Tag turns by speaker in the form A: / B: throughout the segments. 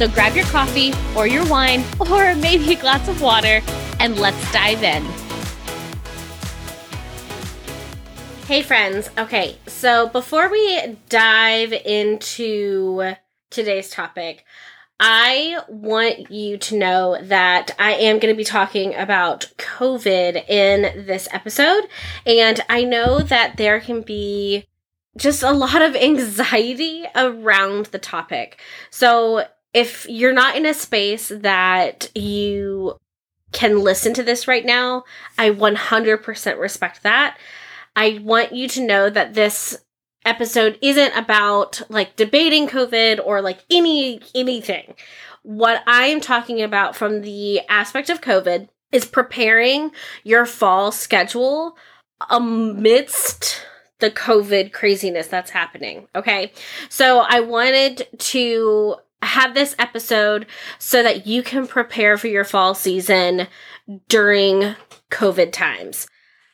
A: So grab your coffee or your wine or maybe a glass of water and let's dive in. Hey, friends. Okay, so before we dive into today's topic, I want you to know that I am going to be talking about COVID in this episode. And I know that there can be just a lot of anxiety around the topic. So if you're not in a space that you can listen to this right now, I 100% respect that. I want you to know that this episode isn't about like debating COVID or like any anything. What I am talking about from the aspect of COVID is preparing your fall schedule amidst the COVID craziness that's happening. Okay. So I wanted to have this episode so that you can prepare for your fall season during COVID times.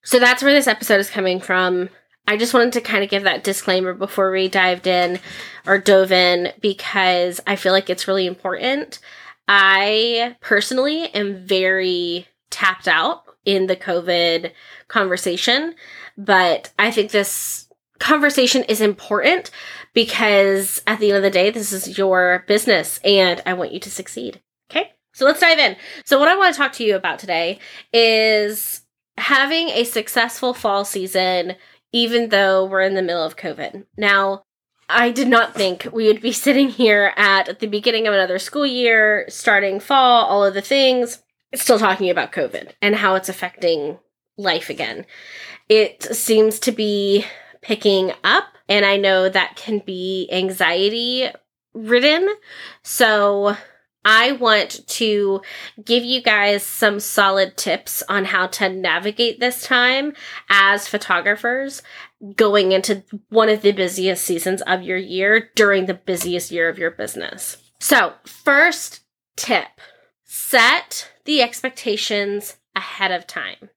A: So that's where this episode is coming from. I just wanted to kind of give that disclaimer before we dived in or dove in because I feel like it's really important. I personally am very tapped out in the COVID conversation, but I think this conversation is important because at the end of the day, this is your business and I want you to succeed. Okay. So let's dive in. So, what I want to talk to you about today is having a successful fall season, even though we're in the middle of COVID. Now, I did not think we would be sitting here at the beginning of another school year, starting fall, all of the things, still talking about COVID and how it's affecting life again. It seems to be picking up. And I know that can be anxiety ridden. So I want to give you guys some solid tips on how to navigate this time as photographers going into one of the busiest seasons of your year during the busiest year of your business. So, first tip set the expectations ahead of time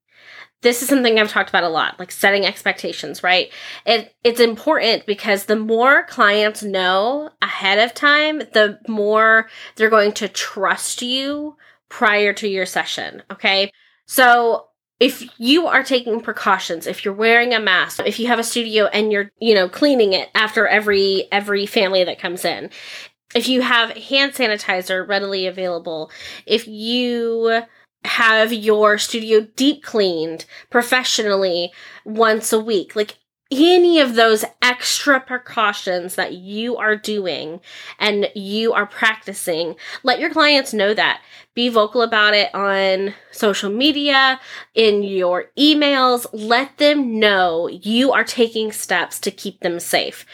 A: this is something I've talked about a lot, like setting expectations, right? It it's important because the more clients know ahead of time, the more they're going to trust you prior to your session, okay? So if you are taking precautions, if you're wearing a mask, if you have a studio and you're, you know, cleaning it after every every family that comes in, if you have hand sanitizer readily available, if you have your studio deep cleaned professionally once a week. Like any of those extra precautions that you are doing and you are practicing, let your clients know that. Be vocal about it on social media, in your emails. Let them know you are taking steps to keep them safe.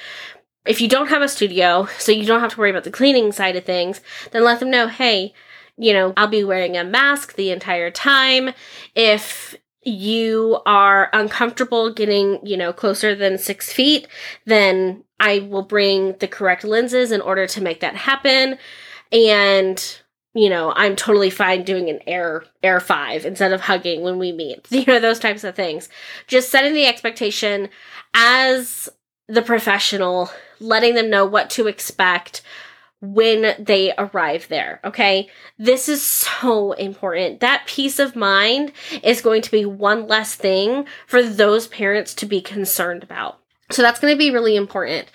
A: If you don't have a studio, so you don't have to worry about the cleaning side of things, then let them know, hey, you know, I'll be wearing a mask the entire time. If you are uncomfortable getting, you know, closer than six feet, then I will bring the correct lenses in order to make that happen. And, you know, I'm totally fine doing an air air five instead of hugging when we meet. You know, those types of things. Just setting the expectation as the professional, letting them know what to expect, when they arrive there. Okay. This is so important. That peace of mind is going to be one less thing for those parents to be concerned about. So that's going to be really important.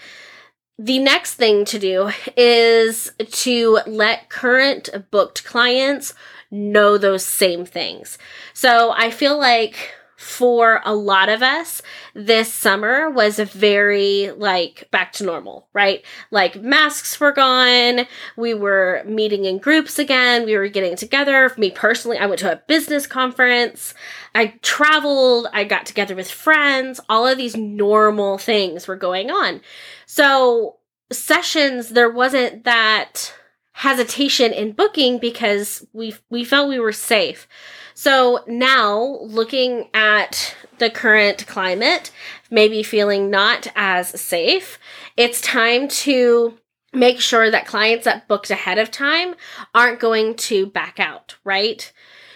A: The next thing to do is to let current booked clients know those same things. So I feel like for a lot of us, this summer was very like back to normal, right? Like masks were gone. We were meeting in groups again. We were getting together. For me personally, I went to a business conference. I traveled. I got together with friends. All of these normal things were going on. So sessions, there wasn't that hesitation in booking because we we felt we were safe. So now looking at the current climate, maybe feeling not as safe, it's time to make sure that clients that booked ahead of time aren't going to back out, right?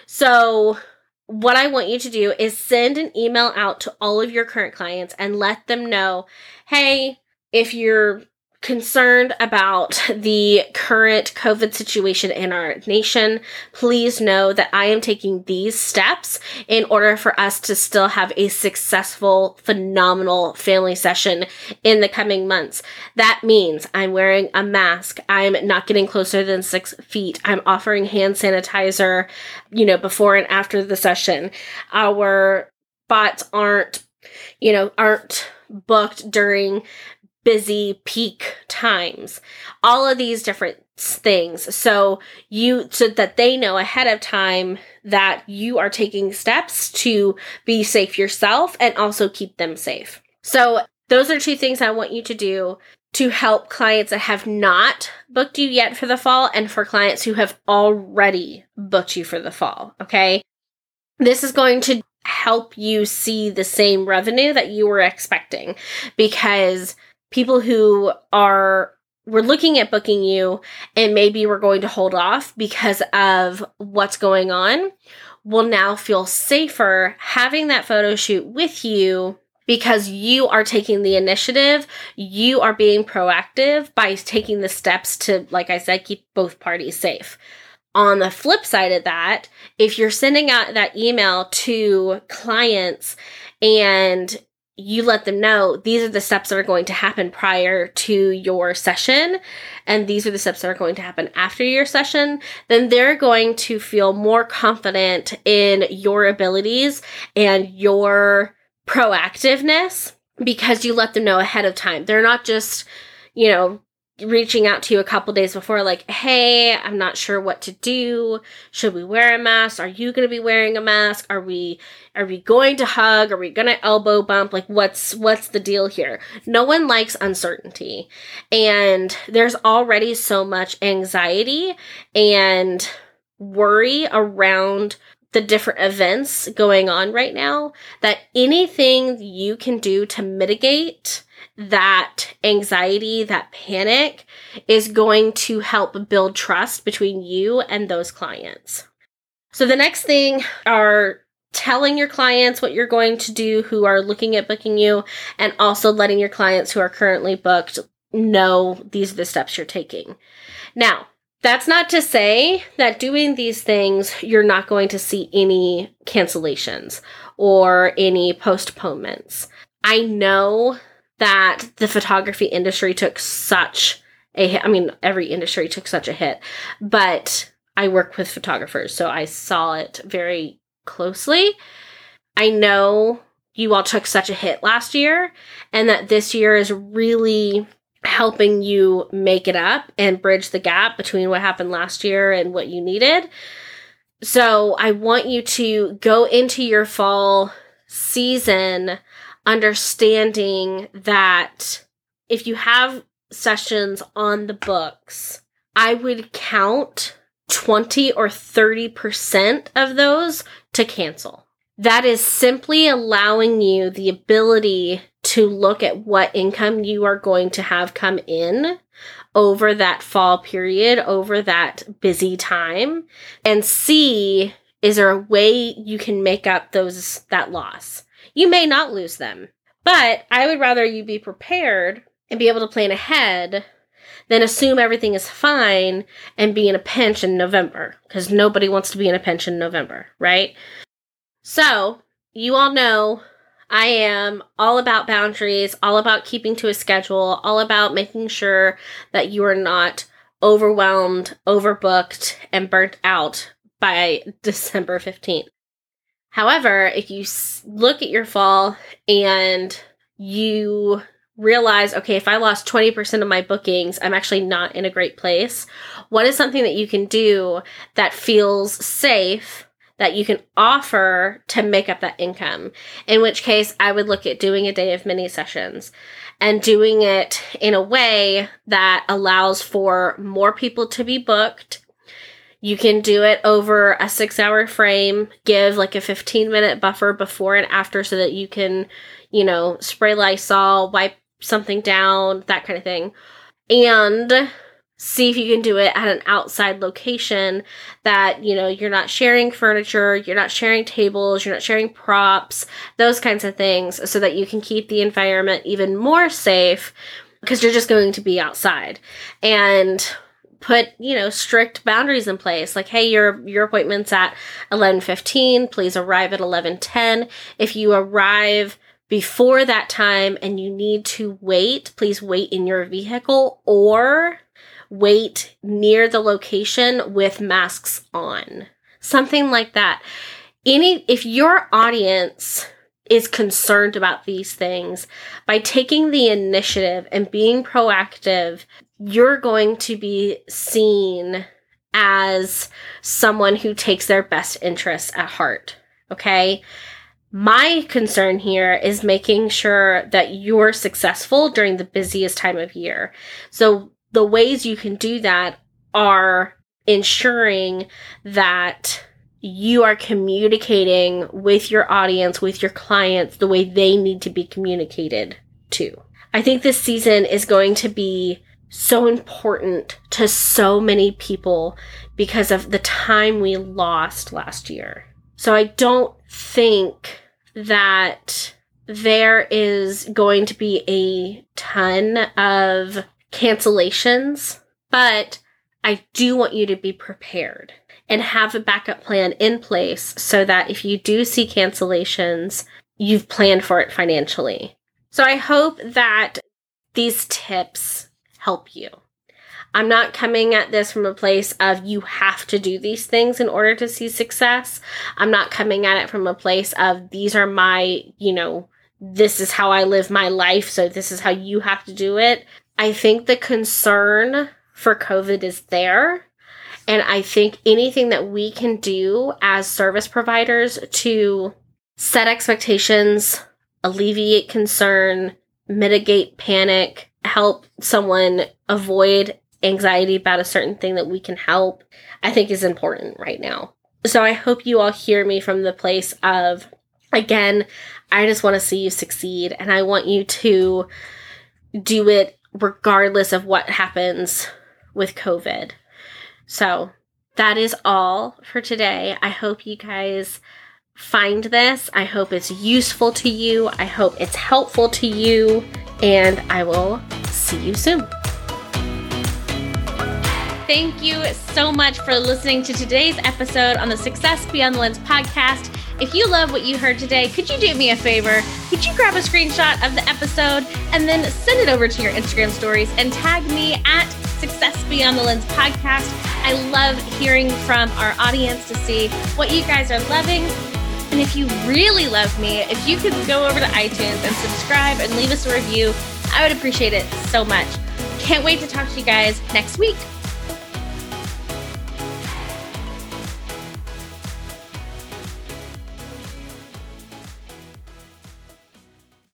A: So what I want you to do is send an email out to all of your current clients and let them know, hey, if you're concerned about the current COVID situation in our nation, please know that I am taking these steps in order for us to still have a successful, phenomenal family session in the coming months. That means I'm wearing a mask. I'm not getting closer than six feet. I'm offering hand sanitizer, you know, before and after the session. Our spots aren't, you know, aren't booked during busy peak times. All of these different things. So you so that they know ahead of time that you are taking steps to be safe yourself and also keep them safe. So those are two things i want you to do to help clients that have not booked you yet for the fall and for clients who have already booked you for the fall okay? This is going to help you see the same revenue that you were expecting because people who are we're looking at booking you and maybe we're going to hold off because of what's going on will now feel safer having that photo shoot with you because you are taking the initiative you are being proactive by taking the steps to like i said keep both parties safe. On the flip side of that if you're sending out that email to clients and you let them know these are the steps that are going to happen prior to your session and these are the steps that are going to happen after your session then they're going to feel more confident in your abilities and your proactiveness because you let them know ahead of time. They're not just you know reaching out to you a couple days before like hey i'm not sure what to do. Should we wear a mask? Are you going to be wearing a mask? Are we are we going to hug? Are we going to elbow bump? Like what's what's the deal here? No one likes uncertainty. And there's already so much anxiety and worry around the different events going on right now that anything you can do to mitigate that anxiety, that panic is going to help build trust between you and those clients. So the next thing are telling your clients what you're going to do who are looking at booking you and also letting your clients who are currently booked know these are the steps you're taking. Now, that's not to say that doing these things, you're not going to see any cancellations or any postponements. I know that the photography industry took such a hit. I mean, every industry took such a hit, but I work with photographers, so I saw it very closely. I know you all took such a hit last year, and that this year is really helping you make it up and bridge the gap between what happened last year and what you needed. So I want you to go into your fall season understanding that if you have sessions on the books, I would count 20 or 30% of those to cancel. That is simply allowing you the ability to look at what income you are going to have come in over that fall period, over that busy time, and see is there a way you can make up those that loss. You may not lose them, but I would rather you be prepared and be able to plan ahead than assume everything is fine and be in a pinch in November because nobody wants to be in a pinch in November, right? So, you all know I am all about boundaries, all about keeping to a schedule, all about making sure that you are not overwhelmed, overbooked, and burnt out by December 15th. However, if you look at your fall and you realize, okay, if I lost 20% of my bookings, I'm actually not in a great place. What is something that you can do that feels safe, that you can offer to make up that income. In which case, I would look at doing a day of mini sessions and doing it in a way that allows for more people to be booked. You can do it over a six hour frame, give like a 15 minute buffer before and after so that you can, you know, spray Lysol, wipe something down, that kind of thing. And see if you can do it at an outside location that you know you're not sharing furniture you're not sharing tables you're not sharing props those kinds of things so that you can keep the environment even more safe because you're just going to be outside and put you know strict boundaries in place like hey your your appointment's at 11:15 please arrive at 11:10 if you arrive before that time and you need to wait please wait in your vehicle or wait near the location with masks on. Something like that. Any if your audience is concerned about these things, by taking the initiative and being proactive, you're going to be seen as someone who takes their best interests at heart. Okay? My concern here is making sure that you're successful during the busiest time of year. So the ways you can do that are ensuring that you are communicating with your audience, with your clients, the way they need to be communicated to. I think this season is going to be so important to so many people because of the time we lost last year. So I don't think that there is going to be a ton of cancellations, but I do want you to be prepared and have a backup plan in place so that if you do see cancellations, you've planned for it financially. So I hope that these tips help you. I'm not coming at this from a place of you have to do these things in order to see success. I'm not coming at it from a place of these are my, you know, this is how I live my life, so this is how you have to do it. I think the concern for COVID is there. And I think anything that we can do as service providers to set expectations, alleviate concern, mitigate panic, help someone avoid anxiety about a certain thing that we can help, I think is important right now. So I hope you all hear me from the place of, again, I just want to see you succeed and I want you to do it regardless of what happens with COVID. So that is all for today. I hope you guys find this. I hope it's useful to you. I hope it's helpful to you. And I will see you soon. Thank you so much for listening to today's episode on the Success Beyond the Lens podcast. If you love what you heard today, could you do me a favor? Could you grab a screenshot of the episode and then send it over to your Instagram stories and tag me at Success Beyond the Lens podcast? I love hearing from our audience to see what you guys are loving. And if you really love me, if you could go over to iTunes and subscribe and leave us a review, I would appreciate it so much. Can't wait to talk to you guys next week.